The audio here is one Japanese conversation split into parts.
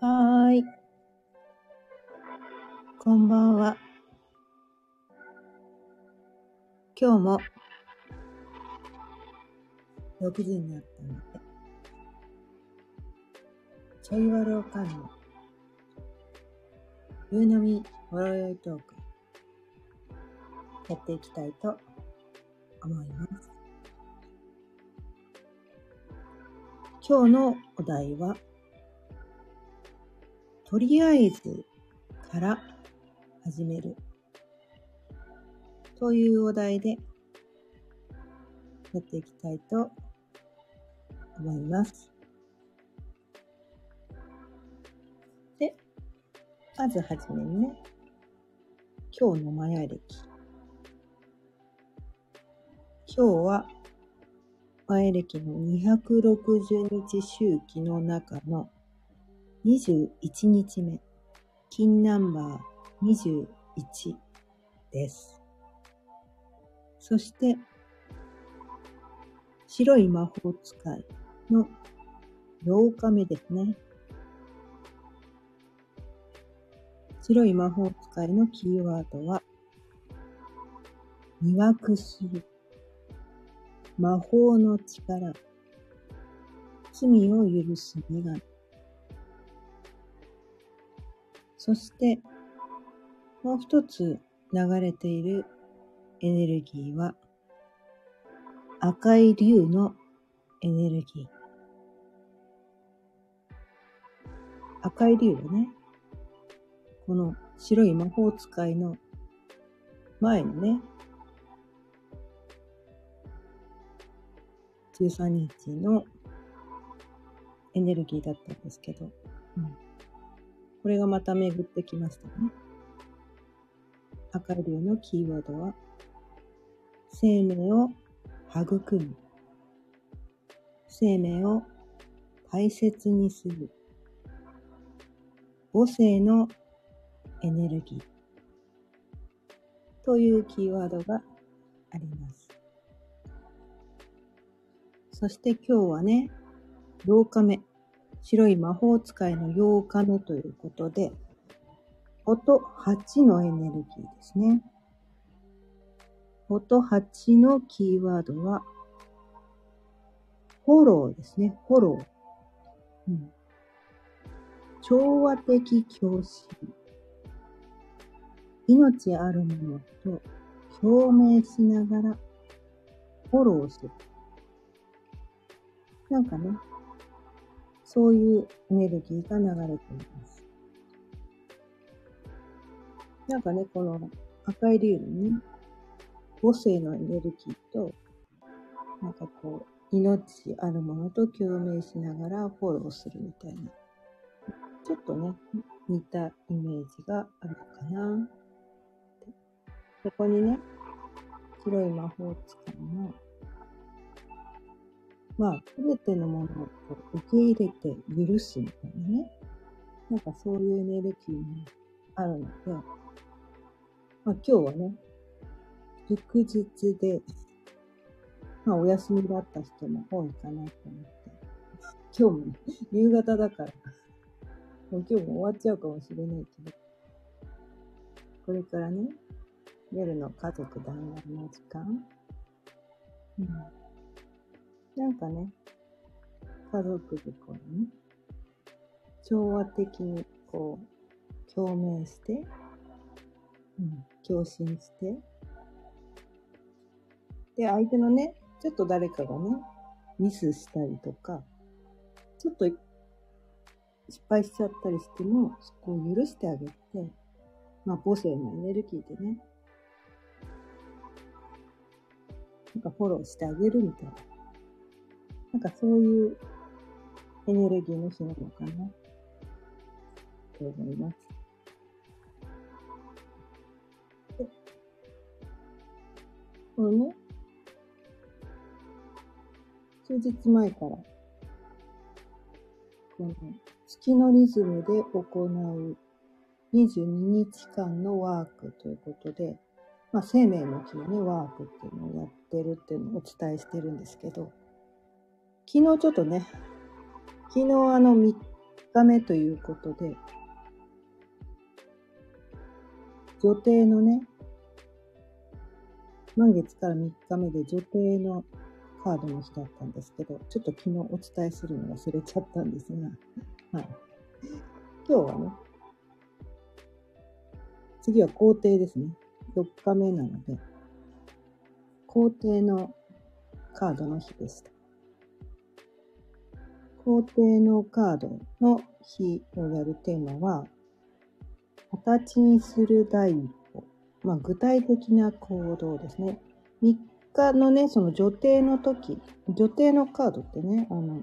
はーい。こんばんは。今日も6時になったので、ちょいわろうかんの、夕飲みほろよいトーク、やっていきたいと思います今日のお題は、とりあえずから始めるというお題でやっていきたいと思います。で、まずはじめにね、今日のマヤ歴。今日はマヤ歴の260日周期の中の21日目、金ナンバー21です。そして、白い魔法使いの8日目ですね。白い魔法使いのキーワードは、魅惑する、魔法の力、罪を許す女神。そして、もう一つ流れているエネルギーは、赤い竜のエネルギー。赤い竜はね、この白い魔法使いの前のね、13日のエネルギーだったんですけど、うん、これがまた巡ってきましたね。赤いのキーワードは、生命を育む。生命を大切にする。母性のエネルギー。というキーワードがあります。そして今日はね、8日目。白い魔法使いの8日目ということで、音8のエネルギーですね。音8のキーワードは、フォローですね。フォロー。うん、調和的共振。命あるものと共鳴しながらフォローする。なんかね、そういうエネルギーが流れています。なんかね、この赤い竜のね、母性のエネルギーと、なんかこう、命あるものと共鳴しながらフォローするみたいな、ちょっとね、似たイメージがあるかな。そこにね、白い魔法使いの、まあ、すべてのものを受け入れて許すみたいなね、なんかそういうエネルギーもあるので、まあ今日はね、祝日で、まあお休みだった人も多いかなと思って、今日もね、夕方だから、もう今日も終わっちゃうかもしれないけど、これからね、夜の家族団らんの時間、うん、なんかね、家族でこうね、調和的にこう、共鳴して、うん、共振して、で、相手のね、ちょっと誰かがね、ミスしたりとか、ちょっと失敗しちゃったりしても、そこを許してあげて、まあ、母性のエネルギーでね、なんかフォローしてあげるみたいな。なんかそういうエネルギーの日なのかな、と思います。でこのね、数日前から、この月のリズムで行う22日間のワークということで、まあ、生命の木のね、ワークっていうのをやってるっていうのをお伝えしてるんですけど、昨日ちょっとね、昨日あの3日目ということで、女帝のね、満月から3日目で女帝のカードの日だったんですけど、ちょっと昨日お伝えするの忘れちゃったんですが、はい。今日はね、次は皇帝ですね。4日目なので、皇帝のカードの日でした。皇帝のカードの日をやるテーマは、形にする第一歩。まあ、具体的な行動ですね。3日のね、その女帝の時、女帝のカードってね、あの、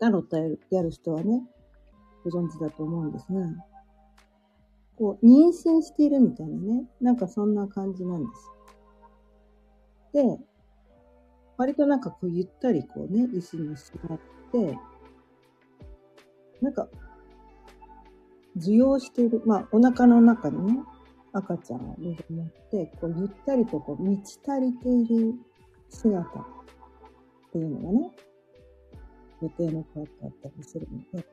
タロットやる人はね、ご存知だと思うんですが、こう、妊娠しているみたいなね、なんかそんな感じなんです。で、割となんかこうゆったりこうね、椅子に座って、なんか、受容している、まあお腹の中にね、赤ちゃんを持って、こうゆったりとこう満ち足りている姿っていうのがね、予定のカードだったりするので、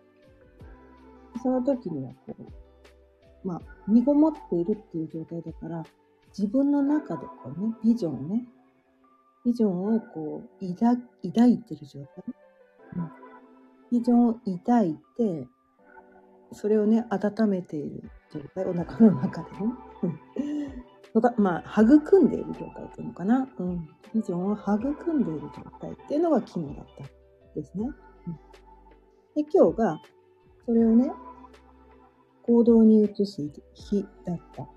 その時にはこう、まあ、身ごもっているっていう状態だから、自分の中でこうね、ビジョンをね、ビジョンをこう、抱、抱いてる状態。うん。ビジョンを抱いて、それをね、温めている状態、お腹の中でね。まあ、育んでいる状態っていうのかな。うん。ビジョンを育んでいる状態っていうのが昨日だったんですね。うん、で、今日が、それをね、行動に移す日だった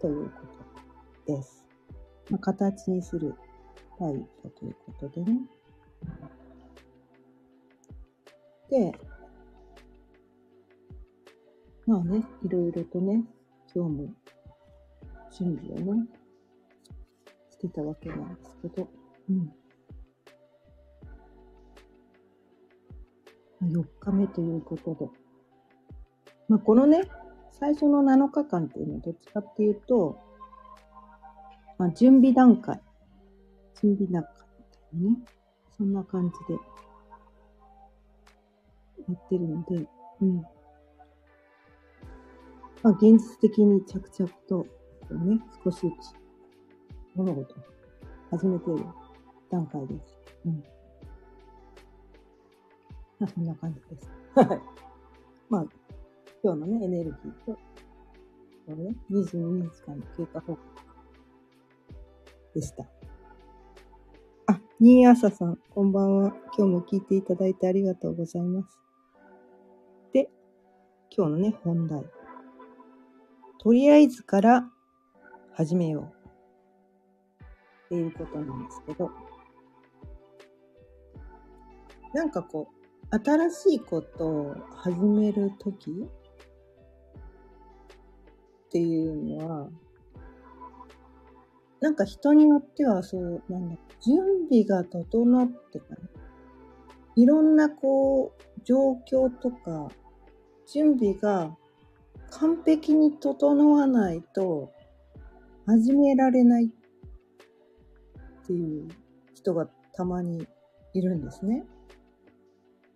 ということです。まあ、形にする第一歩ということでね。まあね、いろいろとね、今日も準備をね、してたわけなんですけど、うん。4日目ということで。まあ、このね、最初の7日間っていうのはどっちかっていうと、まあ、準備段階。準備段階みたいなね。そんな感じでやってるので、うん。まあ、現実的に着々と、ね、少しずつ物事を始めている段階です。うん。まあ、そんな感じです。はい。まあ、今日のね、エネルギーと、このね、22日間の経過報告でした。あ、新朝さん、こんばんは。今日も聞いていただいてありがとうございます。今日のね、本題。とりあえずから始めよう。っていうことなんですけど、なんかこう、新しいことを始めるときっていうのは、なんか人によってはそう、なんだ、準備が整ってから、いろんなこう、状況とか、準備が完璧に整わないと始められないっていう人がたまにいるんですね。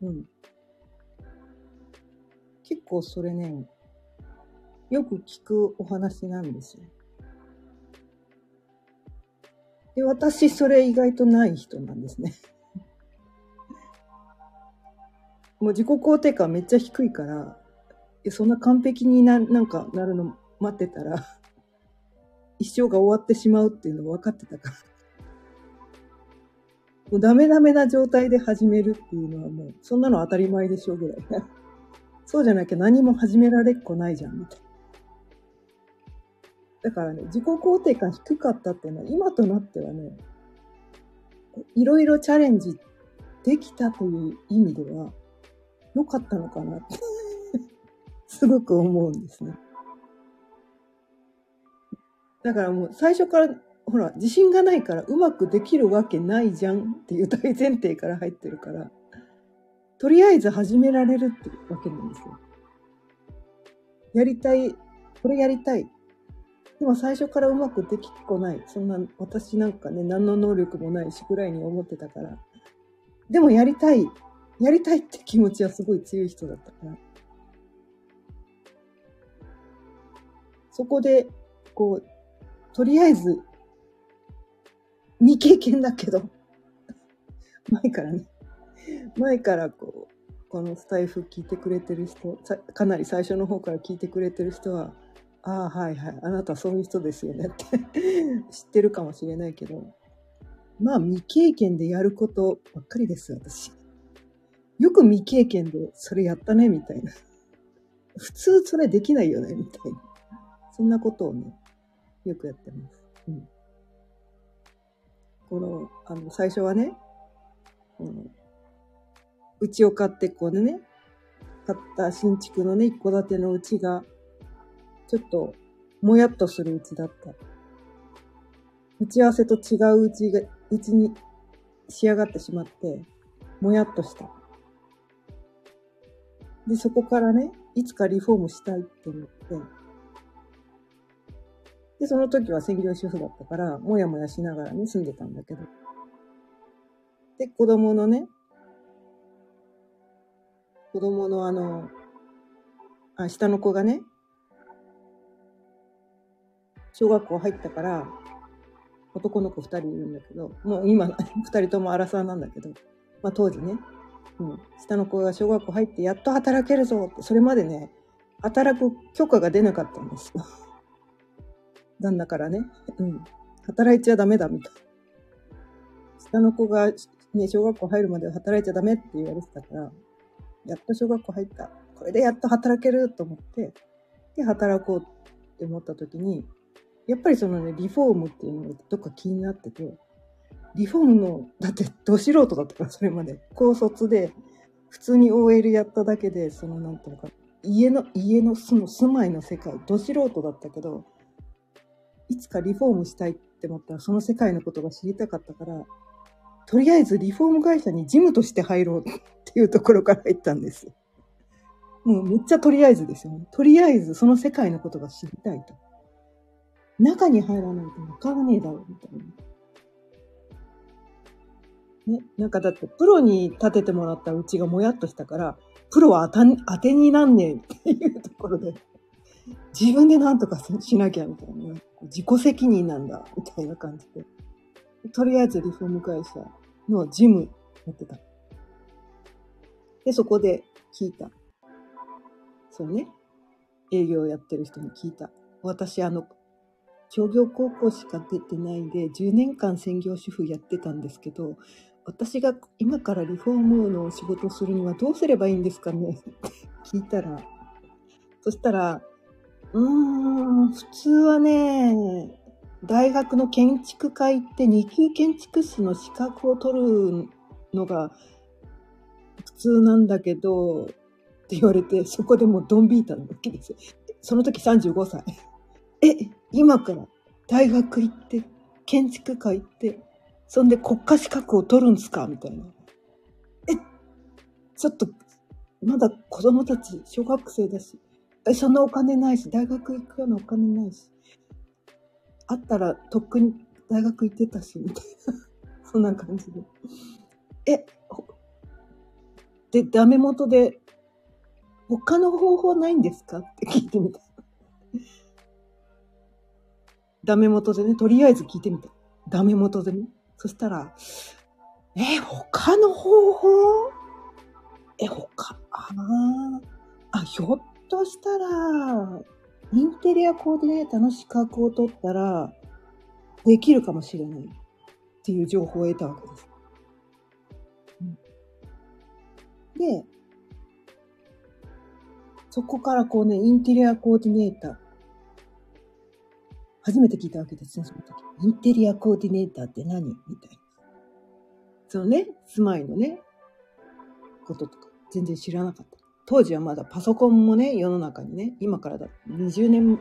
うん。結構それね、よく聞くお話なんですよ。で、私、それ意外とない人なんですね。もう自己肯定感めっちゃ低いから、そんな完璧にななんかなるの待ってたら、一生が終わってしまうっていうの分かってたから。もうダメダメな状態で始めるっていうのはもう、そんなの当たり前でしょうぐらい。そうじゃなきゃ何も始められっこないじゃん、みたいな。だからね、自己肯定感低かったっていうのは、今となってはね、いろいろチャレンジできたという意味では、良かったのかなってすごく思うんですね。だからもう最初から、ほら、自信がないからうまくできるわけないじゃんっていう大前提から入ってるから、とりあえず始められるってわけなんですよ。やりたい、これやりたい。でも最初からうまくできっこない。そんな、私なんかね、何の能力もないしぐらいに思ってたから。でもやりたい。やりたいって気持ちはすごい強い人だったから。そこで、こう、とりあえず、未経験だけど、前からね、前からこう、このスタイフ聞いてくれてる人、かなり最初の方から聞いてくれてる人は、ああ、はいはい、あなたそういう人ですよねって 知ってるかもしれないけど、まあ未経験でやることばっかりです、私。よく未経験でそれやったね、みたいな。普通それできないよね、みたいな。そんなことをね、よくやってます。うん。この、あの、最初はね、この、うちを買って、こうね、買った新築のね、一戸建てのうちが、ちょっと、もやっとするうちだった。打ち合わせと違ううちが、うちに仕上がってしまって、もやっとした。で、そこからね、いつかリフォームしたいって思って、で、その時は専業主婦だったから、もやもやしながらね、住んでたんだけど。で、子供のね、子供のあの、あ、下の子がね、小学校入ったから、男の子二人いるんだけど、もう今、二人とも荒沢なんだけど、まあ当時ね、うん、下の子が小学校入ってやっと働けるぞって、それまでね、働く許可が出なかったんですよ。旦那からね、うん、働いちゃダメだみたいな。下の子がね、小学校入るまで働いちゃダメって言われてたから、やっと小学校入った。これでやっと働けると思って、で、働こうって思った時に、やっぱりそのね、リフォームっていうのがどっか気になってて、リフォームの、だってど素人だったから、それまで。高卒で、普通に OL やっただけで、その、なんていうのか、家の、家のその住まいの世界、ど素人だったけど、いつかリフォームしたいって思ったら、その世界のことが知りたかったから、とりあえずリフォーム会社に事務として入ろうっていうところから入ったんです。もうめっちゃとりあえずですよね。とりあえずその世界のことが知りたいと。中に入らないとわからねえだろう、みたいな。ね、なんかだってプロに立ててもらったうちがもやっとしたから、プロは当当てになんねえっていうところで、自分で何とかしなきゃみたいな。自己責任なんだ、みたいな感じで。とりあえずリフォーム会社のジムやってた。で、そこで聞いた。そうね。営業やってる人に聞いた。私、あの、商業高校しか出てないで、10年間専業主婦やってたんですけど、私が今からリフォームの仕事をするにはどうすればいいんですかね？って聞いたら、そしたら、うん、普通はね、大学の建築会って2級建築士の資格を取るのが普通なんだけど、って言われて、そこでもうドンビータのわけです。その時35歳。え、今から大学行って、建築家行って、そんで国家資格を取るんですか？みたいな。え、ちょっと、まだ子供たち小学生だし、そんなお金ないし、大学行くようなお金ないし、あったらとっくに大学行ってたし、みたいな。そんな感じで。え、で、ダメ元で、他の方法ないんですか？って聞いてみた。ダメ元でね、とりあえず聞いてみた。ダメ元でね。そしたら、え、他の方法？え、他、ああ、あ、ひょっとしたら、インテリアコーディネーターの資格を取ったら、できるかもしれないっていう情報を得たわけです。で、そこからこうね、インテリアコーディネーター。初めて聞いたわけですね、その時。インテリアコーディネーターって何？みたいな。そのね、住まいのね、こととか、全然知らなかった。当時はまだパソコンもね、世の中にね、今からだ、20年、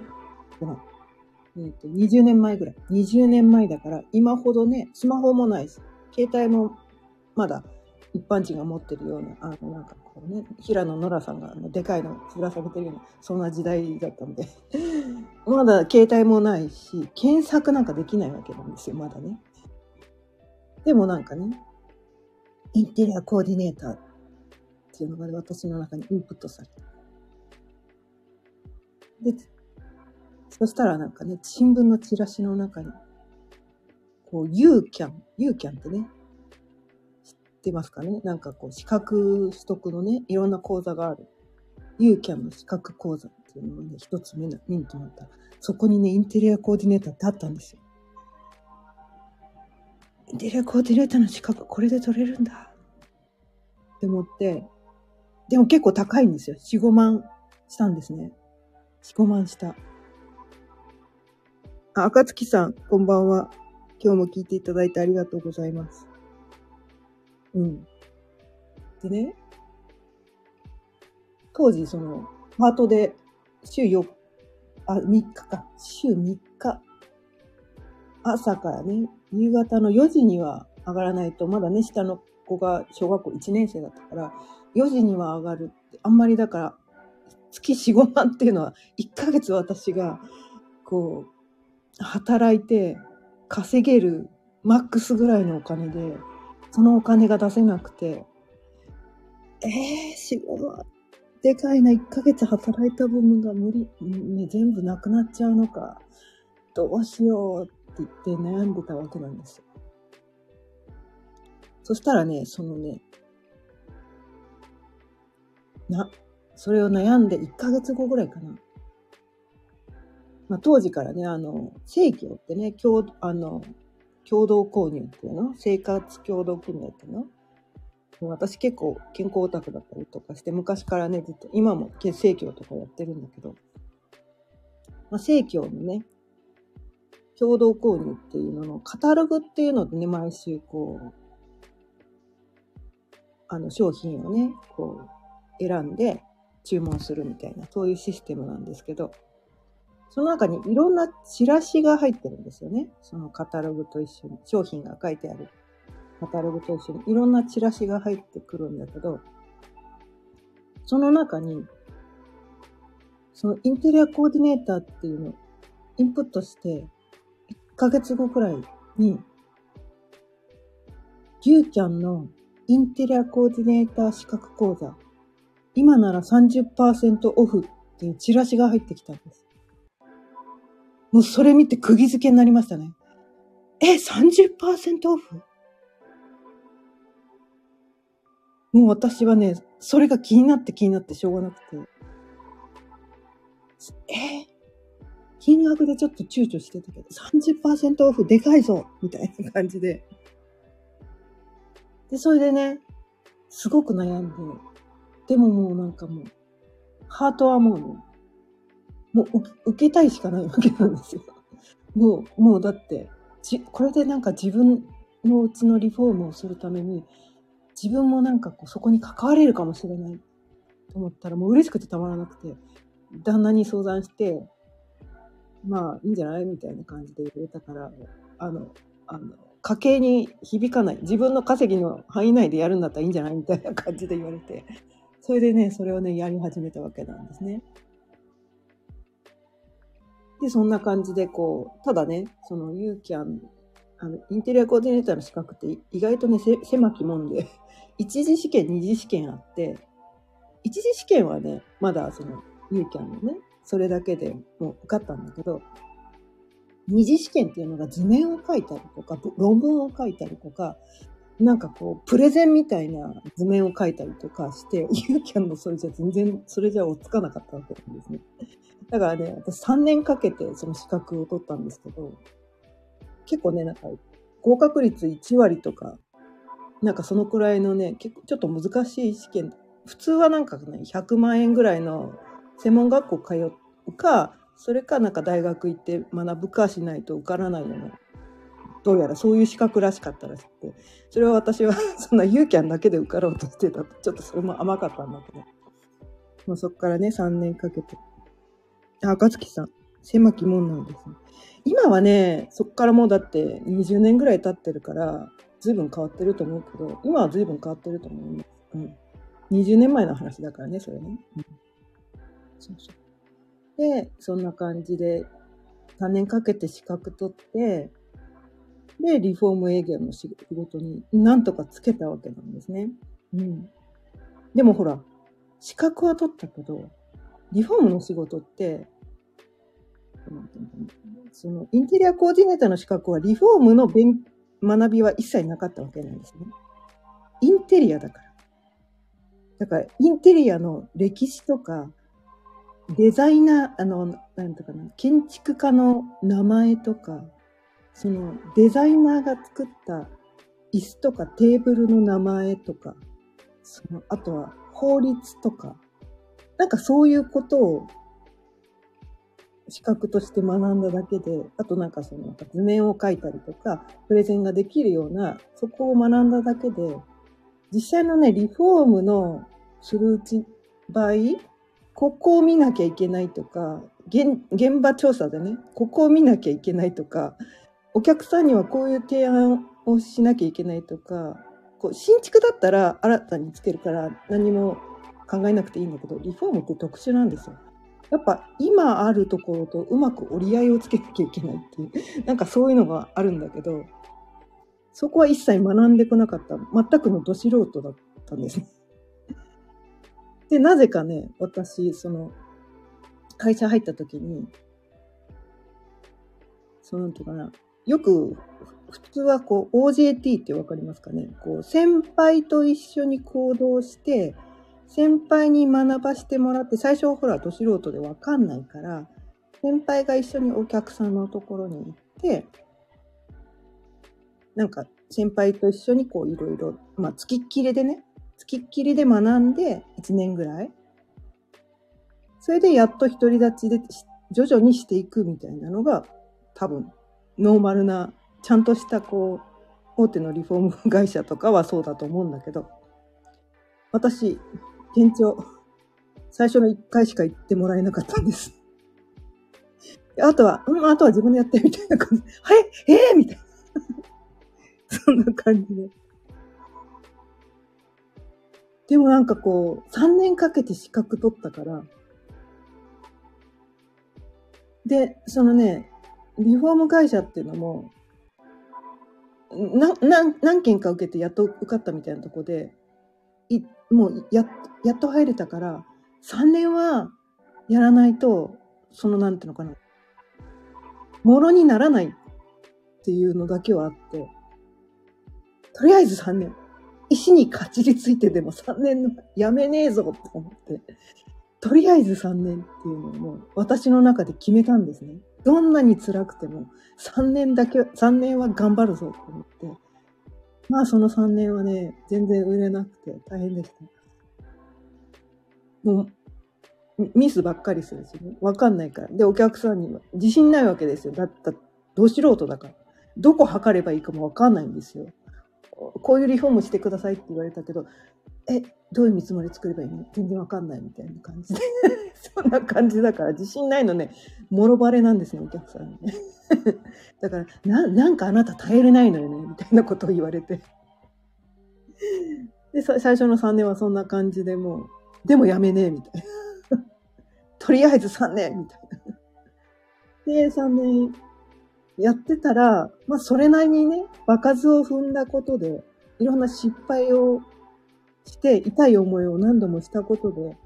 えー、と20年前ぐらい。20年前だから、今ほどね、スマホもないし、携帯もまだ一般人が持ってるような、あの、なんかこうね、平野ノラさんがあのでかいのぶら下げてるような、そんな時代だったんで、まだ携帯もないし、検索なんかできないわけなんですよ、まだね。でもなんかね、インテリアコーディネーターっていうのが私の中にインプットされた。で、そしたらなんかね、新聞のチラシの中に、こう、ユーキャン、ユーキャンってね、知ってますかね？なんかこう、資格取得のね、いろんな講座がある。ユーキャンの資格講座っていうのをね、一つ目のミンとなった。そこにね、インテリアコーディネーターってあったんですよ。インテリアコーディネーターの資格、これで取れるんだ。って思って、でも結構高いんですよ。4、5万したんですね。4、5万した。あ、赤月さん、こんばんは。今日も聞いていただいてありがとうございます。うん。でね、当時、その、パートで、週4、あ、3日か。週3日。朝からね、夕方の4時には上がらないと、まだね、下の子が小学校1年生だったから、4時には上がるって、あんまりだから、月4、5万っていうのは、1ヶ月私が、こう、働いて稼げるマックスぐらいのお金で、そのお金が出せなくて、えー、仕事でかいな、1ヶ月働いた分が無理、ね、全部なくなっちゃうのか、どうしようって言って悩んでたわけなんですよ。そしたらね、そのね、な、それを悩んで1ヶ月後ぐらいかな。まあ、当時からね、あの、生協ってね、共、あの、共同購入っていうの？生活共同組合っていうの？私結構健康オタクだったりとかして、昔からね、ずっと、今も生協とかやってるんだけど、まあ、生協のね、共同購入っていうののカタログっていうのでね、毎週こう、あの商品をね、こう選んで注文するみたいな、そういうシステムなんですけど、その中にいろんなチラシが入ってるんですよね。そのカタログと一緒に、商品が書いてあるカタログと一緒にいろんなチラシが入ってくるんだけど、その中に、そのインテリアコーディネーターっていうのをインプットして、1ヶ月後くらいに、ユーキャンのインテリアコーディネーター資格講座、今なら30%オフっていうチラシが入ってきたんです。もうそれ見て釘付けになりましたね。え、30%オフ？もう私はね、それが気になって気になってしょうがなくて。え？金額でちょっと躊躇してたけど、30%オフでかいぞみたいな感じで。で、それでね、すごく悩んで、でももうなんかもう、ハートはもうね、もう受けたいしかないわけなんですよ。もう、もうだって、これでなんか自分のうちのリフォームをするために、自分もなんかこうそこに関われるかもしれないと思ったらもう嬉しくてたまらなくて、旦那に相談して、まあいいんじゃないみたいな感じで言われたから、あの、あの、家計に響かない。自分の稼ぎの範囲内でやるんだったらいいんじゃないみたいな感じで言われて、それでね、それをね、やり始めたわけなんですね。で、そんな感じで、こう、ただね、そのユーキャン、あの、インテリアコーディネーターの資格って意外とね、狭きもんで、一次試験、二次試験あって、一次試験はね、まだその、ユーキャンのね、それだけでもう受かったんだけど、二次試験っていうのが図面を書いたりとか、論文を書いたりとか、なんかこう、プレゼンみたいな図面を書いたりとかして、ユーキャンのそれじゃ全然、それじゃ落ち着かなかったわけなんですね。だからね、私3年かけてその資格を取ったんですけど、結構ね、なんか合格率1割とか、なんかそのくらいのね、結構ちょっと難しい試験、普通はなんかね、100万円ぐらいの専門学校通うか、それかなんか大学行って学ぶかしないと受からないような、どうやらそういう資格らしかったらしくて、それは私は そんなユーキャンだけで受かろうとしてたちょっとそれも甘かったんだけど、もうそっからね、3年かけてあ赤月さん。狭き門なんですね。今はね、そっからもうだって20年ぐらい経ってるから、随分変わってると思うけど、今は随分変わってると思います。うん。20年前の話だからね、それね。うん。そうそう。で、そんな感じで、3年かけて資格取って、で、リフォーム営業の仕事になんとかつけたわけなんですね。うん。でもほら、資格は取ったけど、リフォームの仕事って、そのインテリアコーディネーターの資格はリフォームの勉学びは一切なかったわけなんですね。インテリアだから。だから、インテリアの歴史とか、デザイナー、あの、なんとかな、建築家の名前とか、そのデザイナーが作った椅子とかテーブルの名前とか、その、あとは法律とか、なんかそういうことを資格として学んだだけで、あとなんかその図面を描いたりとか、プレゼンができるような、そこを学んだだけで、実際のね、リフォームのするうち場合、ここを見なきゃいけないとか、現現場調査でね、ここを見なきゃいけないとか、お客さんにはこういう提案をしなきゃいけないとか、こう新築だったら新たにつけるから何も考えなくていいんだけど、リフォームって特殊なんですよ。やっぱ今あるところとうまく折り合いをつけなきゃいけないっていう、なんかそういうのがあるんだけど、そこは一切学んでこなかった。全くのど素人だったんですね。で、なぜかね、私、その、会社入った時に、その、なんていうかな、よく、普通はこう、OJT ってわかりますかね？こう、先輩と一緒に行動して、先輩に学ばしてもらって、最初はほら、ど素人でわかんないから、先輩が一緒にお客さんのところに行って、なんか、先輩と一緒にこう、いろいろ、まあ、付きっきりでね、付きっきりで学んで、1年ぐらい。それでやっと独り立ちで、徐々にしていくみたいなのが、多分、ノーマルな、ちゃんとしたこう、大手のリフォーム会社とかはそうだと思うんだけど、私、店長、最初の1回しか行ってもらえなかったんです。あとは、うん、あとは自分でやってみたいな感じ。はい、ええー、みたいな。そんな感じで。でもなんかこう、3年かけて資格取ったから、で、そのね、リフォーム会社っていうのも、な、な、何件か受けてやっと受かったみたいなとこで、い、もうや、やっと入れたから、3年はやらないと、そのなんていうのかな、ものにならないっていうのだけはあって、とりあえず3年。石にかじりついてでも3年のやめねえぞと思って、とりあえず3年っていうのをもう私の中で決めたんですね。どんなに辛くても3年だけ、3年は頑張るぞと思って。まあその3年はね、全然売れなくて大変でした。もう、ミスばっかりするしね。わかんないから。で、お客さんには自信ないわけですよ。だった、ど素人だから。どこ測ればいいかもわかんないんですよ。こういうリフォームしてくださいって言われたけど、え、どういう見積もり作ればいいの？全然わかんないみたいな感じで。そんな感じだから自信ないのね、もろバレなんですね、お客さんにね。だから、な、なんかあなた耐えれないのよね、みたいなことを言われて。で、最初の3年はそんな感じでもう、でもやめねえ、みたいな。とりあえず3年、みたいな。で、3年やってたら、まあ、それなりにね、場数を踏んだことで、いろんな失敗をして、痛い思いを何度もしたことで、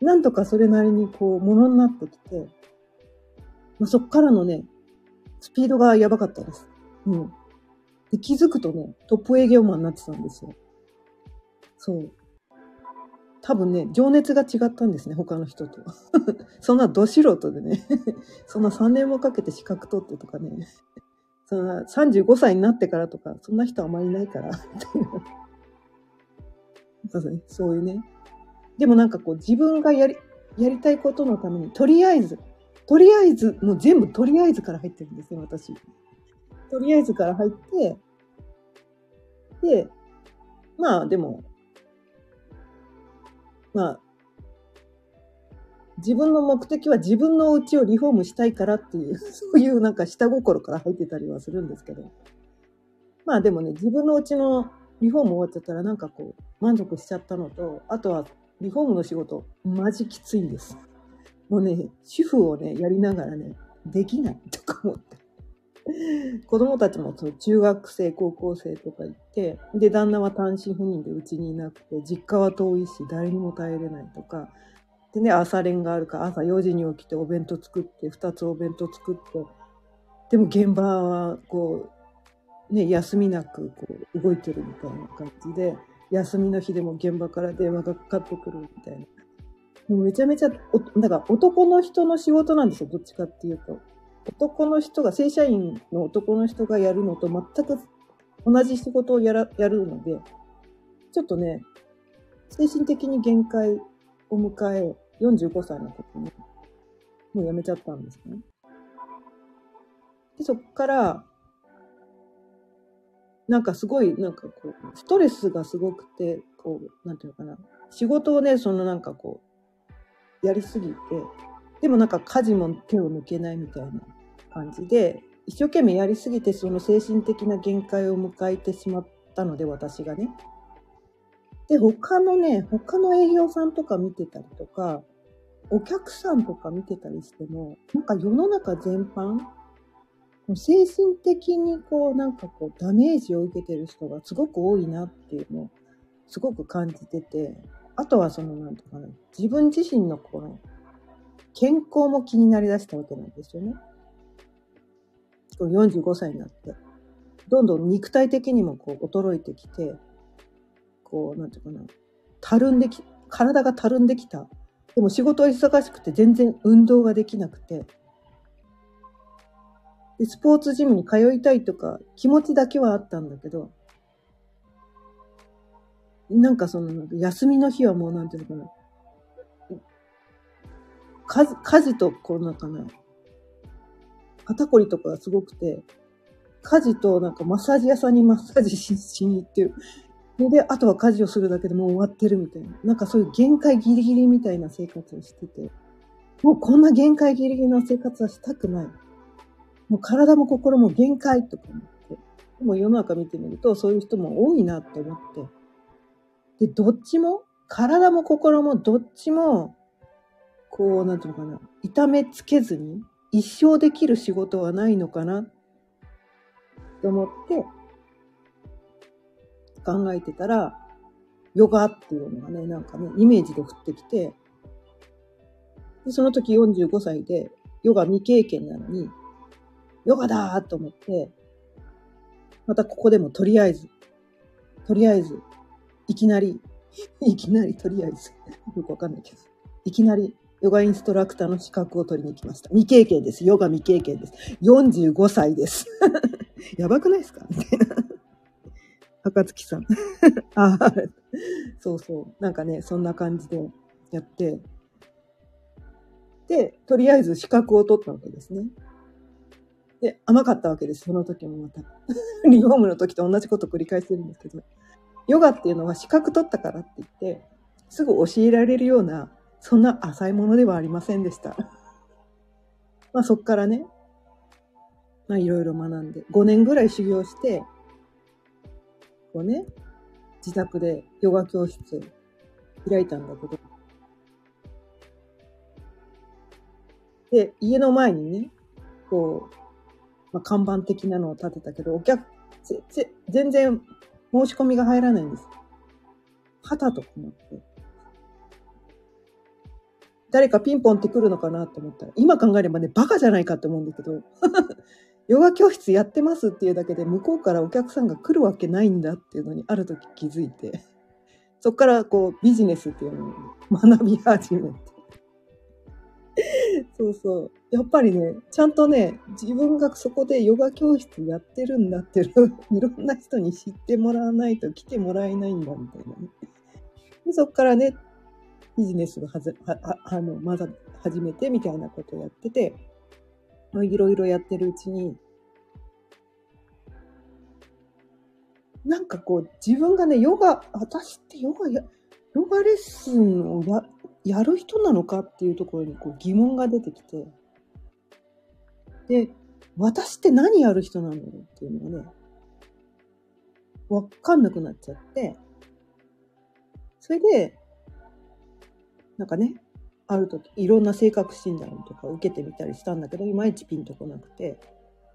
なんとかそれなりにこう、ものになってきて、まあ、そっからのね、スピードがやばかったです。うん。で、気づくとね、トップ営業マンになってたんですよ。そう。多分ね、情熱が違ったんですね、他の人と。そんなど素人でね、そんな3年もかけて資格取ってとかね、そんな35歳になってからとか、そんな人あまりいないから、っていうそういうね。でもなんかこう自分がやり、やりたいことのために、とりあえず、とりあえず、もう全部とりあえずから入ってるんですよ、私。とりあえずから入って、で、まあでも、まあ、自分の目的は自分の家をリフォームしたいからっていう、そういうなんか下心から入ってたりはするんですけど。まあでもね、自分のうちのリフォーム終わっちゃったらなんかこう、満足しちゃったのと、あとはリフォームの仕事、マジきついんです。もうね、主婦をね、やりながらね、できないとか思って。子供たちもその中学生、高校生とか行って、で、旦那は単身赴任でうちにいなくて、実家は遠いし、誰にも耐えれないとか、でね、朝練があるから、朝4時に起きてお弁当作って、2つお弁当作って、でも現場はこう、ね、休みなくこう動いてるみたいな感じで、休みの日でも現場から電話がかかってくるみたいな。もうめちゃめちゃ、だから男の人の仕事なんですよ、どっちかっていうと。男の人が、正社員の男の人がやるのと全く同じ仕事をやらやるので、ちょっとね、精神的に限界を迎え、45歳の時に、もう辞めちゃったんですね。で、そっから、なんかすごい、なんかこう、ストレスがすごくて、こう、なんていうのかな。仕事をね、そのなんかこう、やりすぎて、でもなんか家事も手を抜けないみたいな感じで、一生懸命やりすぎてその精神的な限界を迎えてしまったので、私がね。で、他のね、他の営業さんとか見てたりとか、お客さんとか見てたりしても、なんか世の中全般、精神的にこう、なんかこう、ダメージを受けてる人がすごく多いなっていうのを、すごく感じてて、あとはその、なんとかな、自分自身のこの、健康も気になりだしたわけなんですよね。45歳になって、どんどん肉体的にもこう衰えてきて、こう、なんていうかな、たるんでき、体がたるんできた。でも仕事忙しくて全然運動ができなくて、でスポーツジムに通いたいとか気持ちだけはあったんだけど、なんかその、休みの日はもうなんていうのかな、家事、家事と、こうなんかな、肩こりとかがすごくて、家事となんかマッサージ屋さんにマッサージしに行ってる。で、あとは家事をするだけでもう終わってるみたいな。なんかそういう限界ギリギリみたいな生活をしてて、もうこんな限界ギリギリの生活はしたくない。もう体も心も限界とか思って。でも世の中見てみるとそういう人も多いなって思って。で、どっちも、体も心もどっちも、こう、なんていうのかな、痛めつけずに一生できる仕事はないのかなと思って考えてたら、ヨガっていうのがね、なんかね、イメージで降ってきて、でその時45歳で、ヨガ未経験なのに、ヨガだと思って、またここでもとりあえず、とりあえず、いきなり、いきなりとりあえず、よくわかんないけど、いきなりヨガインストラクターの資格を取りに来ました。未経験です。ヨガ未経験です。45歳です。やばくないですか？みたいな。赤月さん。あそうそう。なんかね、そんな感じでやって、で、とりあえず資格を取ったわけですね。で、甘かったわけです。その時もまた。リフォームの時と同じこと繰り返してるんですけど、ヨガっていうのは資格取ったからって言って、すぐ教えられるようなそんな浅いものではありませんでした。まあそっからね、まあいろいろ学んで、5年ぐらい修行して、こうね、自宅でヨガ教室開いたんだけど、で、家の前にね、こう、まあ、看板的なのを立てたけど、お客、全然申し込みが入らないんです。旗とか思って。誰かピンポンって来るのかなと思ったら、今考えればね、バカじゃないかって思うんだけど、ヨガ教室やってますっていうだけで、向こうからお客さんが来るわけないんだっていうのにある時気づいて、そっからこうビジネスっていうのを学び始めて。そうそう。やっぱりね、ちゃんとね、自分がそこでヨガ教室やってるんだってい ろんな人に知ってもらわないと来てもらえないんだみたいなね。でそっからね、ビジネスがはず、は、あの、まだ始めてみたいなことをやってて、いろいろやってるうちに、なんかこう、自分がね、ヨガ、私ってヨガや、ヨガレッスンをや、やる人なのかっていうところにこう疑問が出てきて、で、私って何やる人なんだろうっていうのがね、わかんなくなっちゃって、それで、なんかね、ある時、いろんな性格診断とか受けてみたりしたんだけど、いまいちピンとこなくて、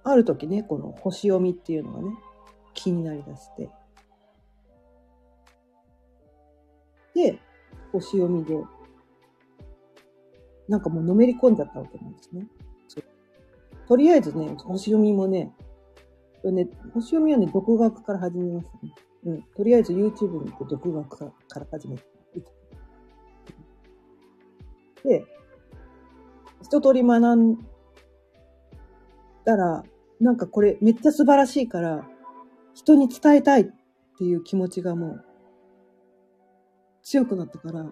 ある時ね、この星読みっていうのがね、気になりだして。で、星読みで、なんかもうのめり込んじゃったわけなんですね。とりあえずね、星読みもね、ね、星読みはね、独学から始めましたね。うん。とりあえず YouTube に独学から始めた。で、一通り学んだら、なんかこれめっちゃ素晴らしいから、人に伝えたいっていう気持ちがもう強くなったから、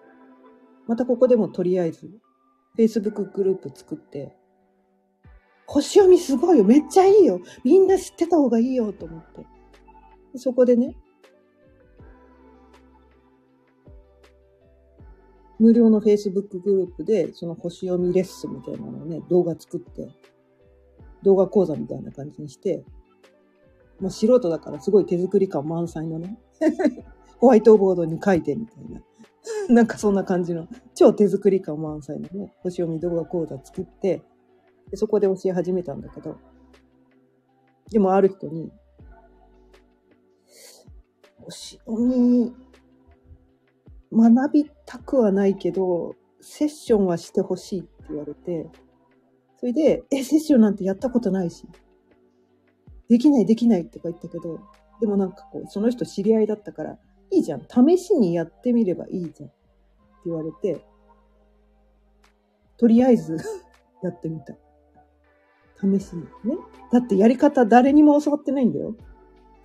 またここでもとりあえず Facebook グループ作って、星読みすごいよめっちゃいいよみんな知ってた方がいいよと思って。そこでね、無料の Facebook グループで、その星読みレッスンみたいなのをね、動画作って、動画講座みたいな感じにして、まあ素人だからすごい手作り感満載のね、ホワイトボードに書いてみたいな。なんかそんな感じの、超手作り感満載のね、星読み動画講座作って、でそこで教え始めたんだけど、でもある人に、星読み、学びたくはないけど、セッションはしてほしいって言われて、それで、え、セッションなんてやったことないし、できないできないとか言ったけど、でもなんかこう、その人知り合いだったから、いいじゃん、試しにやってみればいいじゃんって言われて、とりあえず やってみた。試しにね。だってやり方誰にも教わってないんだよ。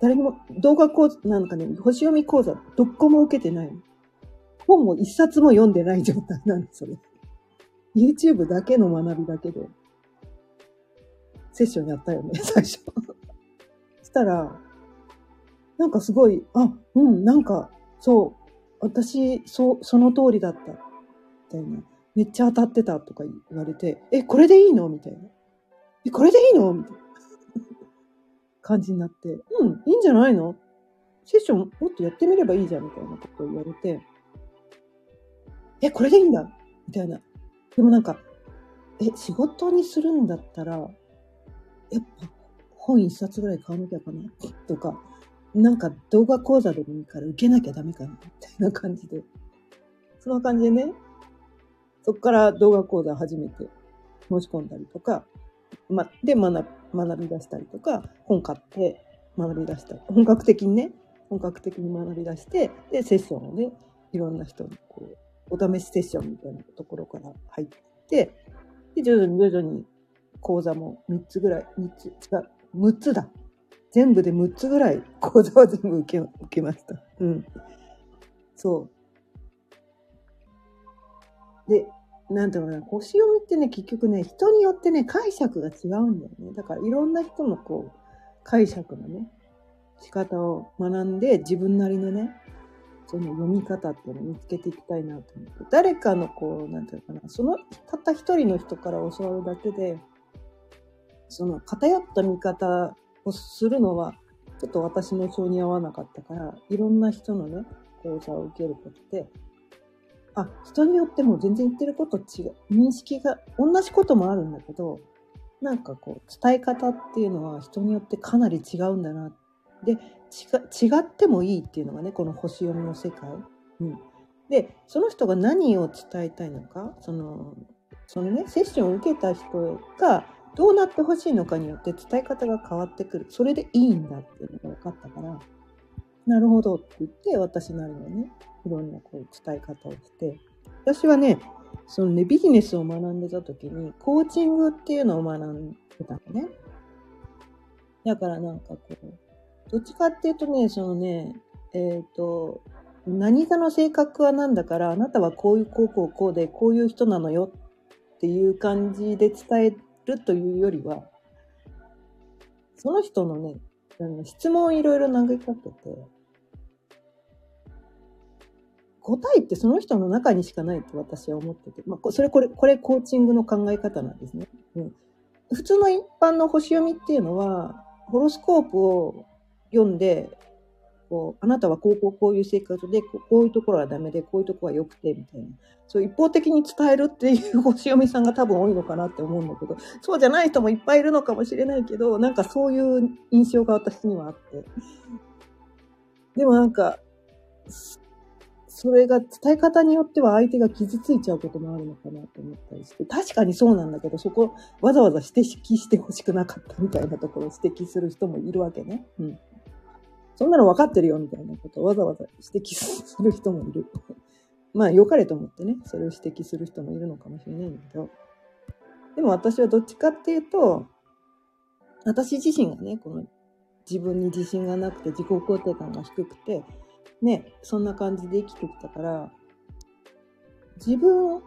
誰にも、動画講座、なんかね、星読み講座、どっこも受けてない。本も一冊も読んでない状態なの、それ。YouTube だけの学びだけで、セッションやったよね、最初。したら、なんかすごい、あ、うん、なんか、そう、私、そう、その通りだった。みたいな。めっちゃ当たってたとか言われて、え、これでいいの？みたいな。え、これでいいの？みたいな感じになって、うん、いいんじゃないの？セッションもっとやってみればいいじゃんみたいなことを言われて、え、これでいいんだ？みたいな。でもなんか、え、仕事にするんだったら、やっぱ本一冊ぐらい買わなきゃかな？とか、なんか動画講座でもいいから受けなきゃダメかなみたいな感じで。そんな感じでね、そこから動画講座始めて申し込んだりとか、ま、で学学び出したりとか、本買って学び出したり、本格的にね、本格的に学び出して、で、セッションをね、いろんな人にこう、お試しセッションみたいなところから入って、で、徐々に徐々に講座も3つぐらい、3つ、違う、6つだ。全部で6つぐらい 講座は全部受け、受けました。うん。そう。で、なんていうのかな、星読みってね、結局ね、人によってね、解釈が違うんだよね。だから、いろんな人のこう、解釈のね、仕方を学んで、自分なりのね、その読み方っていうのを見つけていきたいなと思って。誰かのこう、なんていうのかな、その、たった一人の人から教わるだけで、その偏った見方をするのは、ちょっと私の性に合わなかったから、いろんな人のね、講座を受けることで、あ、人によっても全然言ってること違う。認識が、同じこともあるんだけど、なんかこう、伝え方っていうのは人によってかなり違うんだな。で、違違ってもいいっていうのがね、この星読みの世界。うん。で、その人が何を伝えたいのか、その、そのね、セッションを受けた人がどうなってほしいのかによって伝え方が変わってくる。それでいいんだっていうのが分かったから、なるほどって言って、私なりのね、いろんなこう伝え方をして、私はね、そのね、ビジネスを学んでた時に、コーチングっていうのを学んでたのね。だからなんかこう、どっちかっていうとね、そのね、えっ、と、何かの性格はなんだから、あなたはこういう、こうこうこうで、こういう人なのよっていう感じで伝えるというよりは、その人のね、あの質問をいろいろ投げかけて、答えってその人の中にしかないと私は思ってて、まあ、それこれ、これコーチングの考え方なんですね。うん、普通の一般の星読みっていうのは、ホロスコープを読んで、こう、あなたはこうこうこういう生活で、こういうところはダメで、こういうところは良くて、みたいな。そう一方的に伝えるっていう星読みさんが多分多いのかなって思うんだけど、そうじゃない人もいっぱいいるのかもしれないけど、なんかそういう印象が私にはあって。でもなんか、それが伝え方によっては相手が傷ついちゃうこともあるのかなと思ったりして、確かにそうなんだけど、そこわざわざ指摘してほしくなかったみたいなところを指摘する人もいるわけね。うん。そんなの分かってるよみたいなことをわざわざ指摘する人もいる。まあ、良かれと思ってね、それを指摘する人もいるのかもしれないんだけど。でも私はどっちかっていうと、私自身がね、この自分に自信がなくて自己肯定感が低くて、ね、そんな感じで生きてきたから、自分は、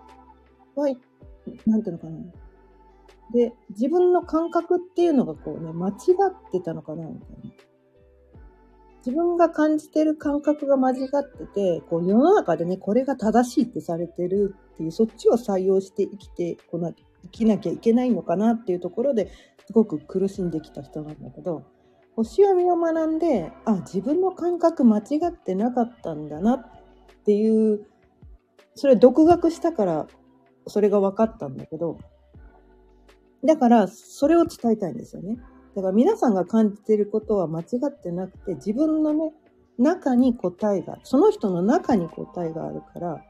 なんていうのかな。で、自分の感覚っていうのがこうね、間違ってたのかな、みたいな。自分が感じてる感覚が間違ってて、こう世の中でね、これが正しいってされてるっていう、そっちを採用して生きてこな、生きなきゃいけないのかなっていうところですごく苦しんできた人なんだけど、星読みを学んで、あ、自分の感覚間違ってなかったんだなっていう、それ独学したからそれが分かったんだけど、だからそれを伝えたいんですよね。だから皆さんが感じていることは間違ってなくて、自分のね、中に答えが、その人の中に答えがあるから、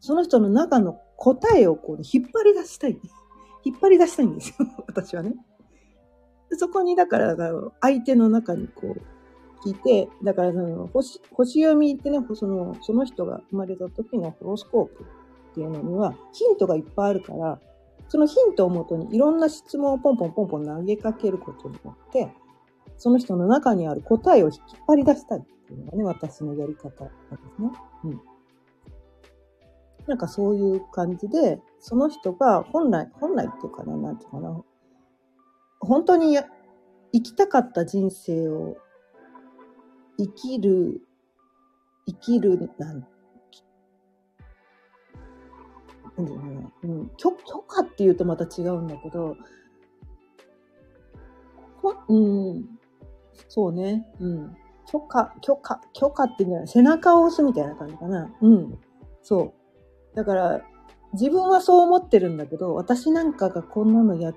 その人の中の答えをこう、引っ張り出したい。引っ張り出したいんですよ。私はね。そこに、だから、相手の中にこう、聞いて、だからその星、星読みってね、その、その人が生まれた時のホロスコープっていうのには、ヒントがいっぱいあるから、そのヒントをもとにいろんな質問をポンポンポンポン投げかけることによって、その人の中にある答えを引っ張り出したいっていうのがね、私のやり方なんですね。うん。なんかそういう感じで、その人が本来、本来っていうかな、なんていうかな、本当にや生きたかった人生を生きる、生きる、なんなんだろうな、うん、許許可っていうとまた違うんだけど、うん、そうね、うん。許可、許可、許可っていうんじゃない背中を押すみたいな感じかな。うん。そう。だから、自分はそう思ってるんだけど、私なんかがこんなのやっ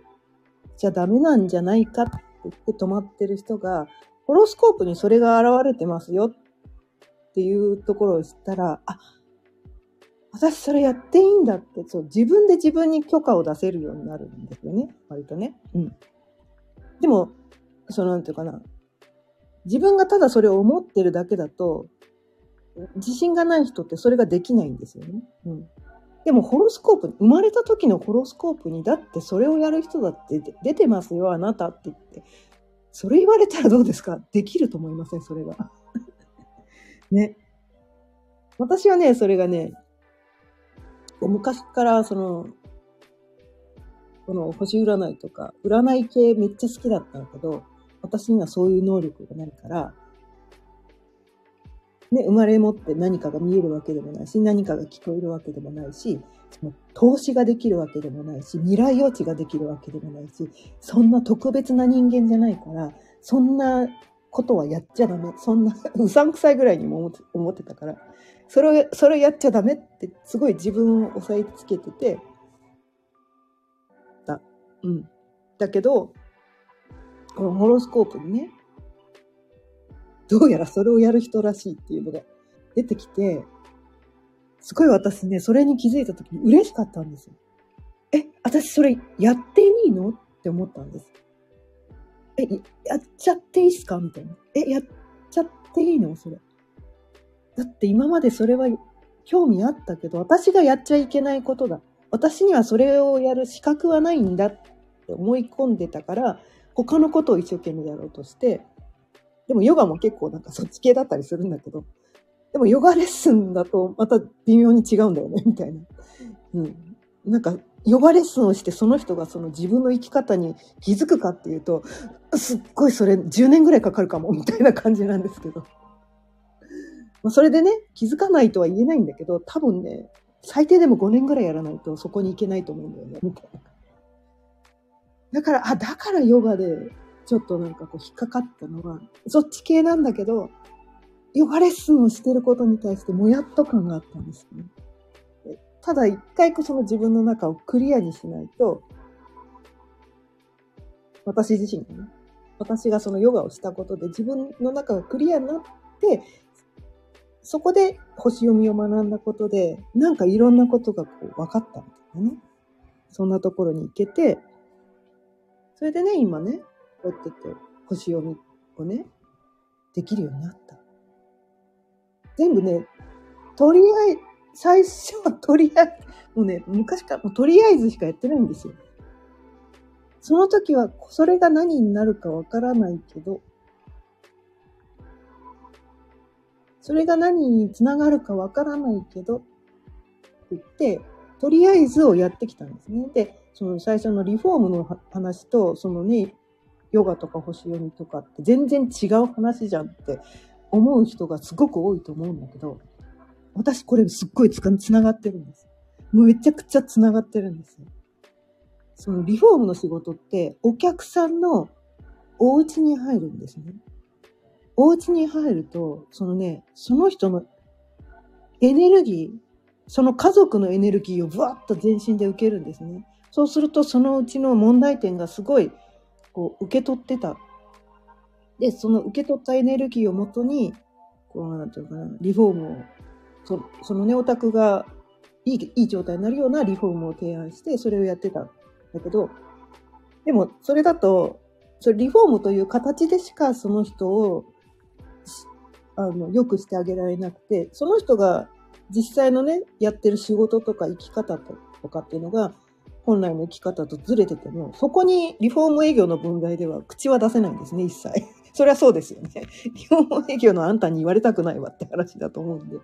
ちゃダメなんじゃないかって言って止まってる人が、ホロスコープにそれが現れてますよっていうところを知ったら、あ、私それやっていいんだって、そう、自分で自分に許可を出せるようになるんですよね。割とね。うん。でも、その、なんていうかな。自分がただそれを思ってるだけだと、自信がない人ってそれができないんですよね。うん。でもホロスコープ、生まれた時のホロスコープに、だってそれをやる人だって出てますよ、あなたって言って。それ言われたらどうですか？できると思いません、それが。ね。私はね、それがね、昔からその、この星占いとか、占い系めっちゃ好きだったんだけど、私にはそういう能力がないから、ね、生まれ持って何かが見えるわけでもないし、何かが聞こえるわけでもないし、その投資ができるわけでもないし、未来予知ができるわけでもないし、そんな特別な人間じゃないから、そんなことはやっちゃダメ。そんな、うさんくさいぐらいにも思ってたから、それを、それをやっちゃダメって、すごい自分を押さえつけてて、だ。うん。だけど、このホロスコープにね、どうやらそれをやる人らしいっていうのが出てきて、すごい私ね、それに気づいた時に嬉しかったんですよ。え、私それやっていいのって思ったんです。え、やっちゃっていいっすか？みたいな。え、やっちゃっていいの？それ。だって今までそれは興味あったけど、私がやっちゃいけないことだ。私にはそれをやる資格はないんだって思い込んでたから、他のことを一生懸命やろうとして、でもヨガも結構なんかそっち系だったりするんだけど、でもヨガレッスンだとまた微妙に違うんだよね、みたいな。うん。なんか、ヨガレッスンをしてその人がその自分の生き方に気づくかっていうと、すっごいそれ10年ぐらいかかるかも、みたいな感じなんですけど。まあ、それでね、気づかないとは言えないんだけど、多分ね、最低でも5年ぐらいやらないとそこに行けないと思うんだよね、みたいな。だから、あ、だからヨガでちょっとなんかこう引っかかったのは、そっち系なんだけど、ヨガレッスンをしてることに対してもやっと感があったんですね。ただ一回こその自分の中をクリアにしないと、私自身がね、私がそのヨガをしたことで自分の中がクリアになって、そこで星読みを学んだことで、なんかいろんなことがこう分かったみたいなね。そんなところに行けて、それでね、今ね、こうやってて、星読みをね、できるようになった。全部ね、とりあえず、最初はとりあえず、もうね、昔からもうとりあえずしかやってないんですよ。その時は、それが何になるかわからないけど、それが何につながるかわからないけど、って言って、とりあえずをやってきたんですね。で、その最初のリフォームの話と、そのね、ヨガとか星読みとかって全然違う話じゃんって思う人がすごく多いと思うんだけど、私これすっごいつかつながってるんです。もうめちゃくちゃつながってるんですよ。そのリフォームの仕事ってお客さんのお家に入るんですね。お家に入ると、そのね、その人のエネルギー、その家族のエネルギーをブワッと全身で受けるんですね。そうすると、そのうちの問題点がすごい、こう、受け取ってた。で、その受け取ったエネルギーをもとに、こう、なんていうかな、リフォームを、そそのね、お宅がいい、いい状態になるようなリフォームを提案して、それをやってたんだけど、でも、それだと、それリフォームという形でしかその人をあの、良くしてあげられなくて、その人が実際のね、やってる仕事とか生き方とかっていうのが、本来の生き方とずれてても、そこにリフォーム営業の問題では口は出せないんですね、一切。それはそうですよね。リフォーム営業のあんたに言われたくないわって話だと思うんで。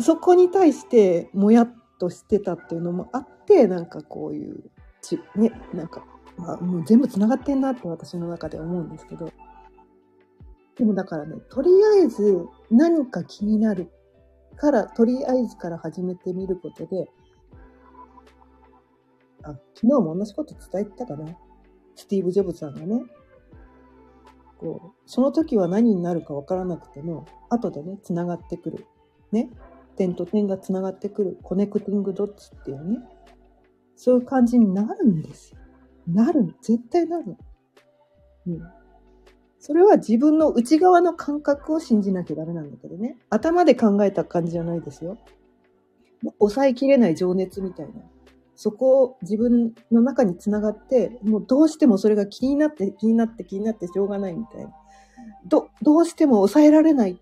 そこに対してもやっとしてたっていうのもあって、なんかこういう、ね、なんか、まあ、もう全部繋がってんなって私の中では思うんですけど。でもだからね、とりあえず何か気になるから、とりあえずから始めてみることで、あ、昨日も同じこと伝えてたかな？スティーブ・ジョブズさんがね、こう、その時は何になるかわからなくても、後でね、繋がってくる。ね？点と点が繋がってくる。コネクティングドッツっていうね。そういう感じになるんですよ。なる。絶対なる。うん。それは自分の内側の感覚を信じなきゃダメなんだけどね。頭で考えた感じじゃないですよ。抑えきれない情熱みたいな。そこを自分の中につながって、もうどうしてもそれが気になって気になって気になってしょうがないみたいな。ど、どうしても抑えられない。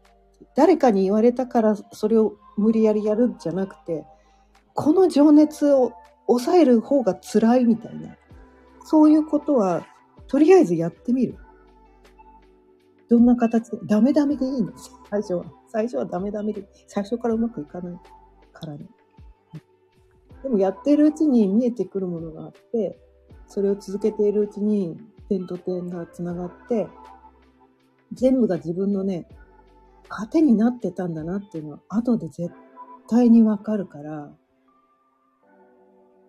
誰かに言われたからそれを無理やりやるんじゃなくて、この情熱を抑える方が辛いみたいな。そういうことは、とりあえずやってみる。どんな形？で、ダメダメでいいんですよ、最初は。最初はダメダメで、最初からうまくいかないからね。でもやってるうちに見えてくるものがあって、それを続けているうちに点と点が繋がって、全部が自分のね、糧になってたんだなっていうのは後で絶対にわかるから、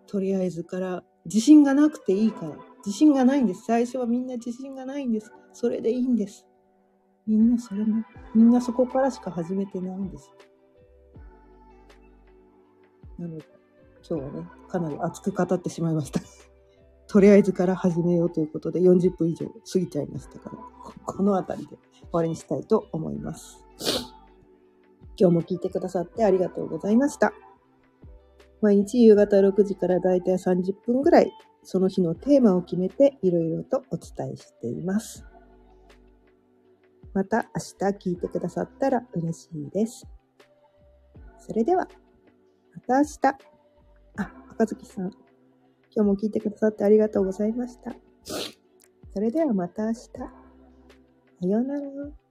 とりあえずから自信がなくていいから、自信がないんです。最初はみんな自信がないんです。それでいいんです。みんなそれも、みんなそこからしか始めてないんです。なので、今日はね、かなり熱く語ってしまいました。とりあえずから始めようということで40分以上過ぎちゃいましたから、この辺りで終わりにしたいと思います。今日も聞いてくださってありがとうございました。毎日夕方6時からだいたい30分ぐらい、その日のテーマを決めていろいろとお伝えしています。また明日聞いてくださったら嬉しいです。それでは、また明日。あ、赤月さん。今日も聞いてくださってありがとうございました。それではまた明日。さようなら。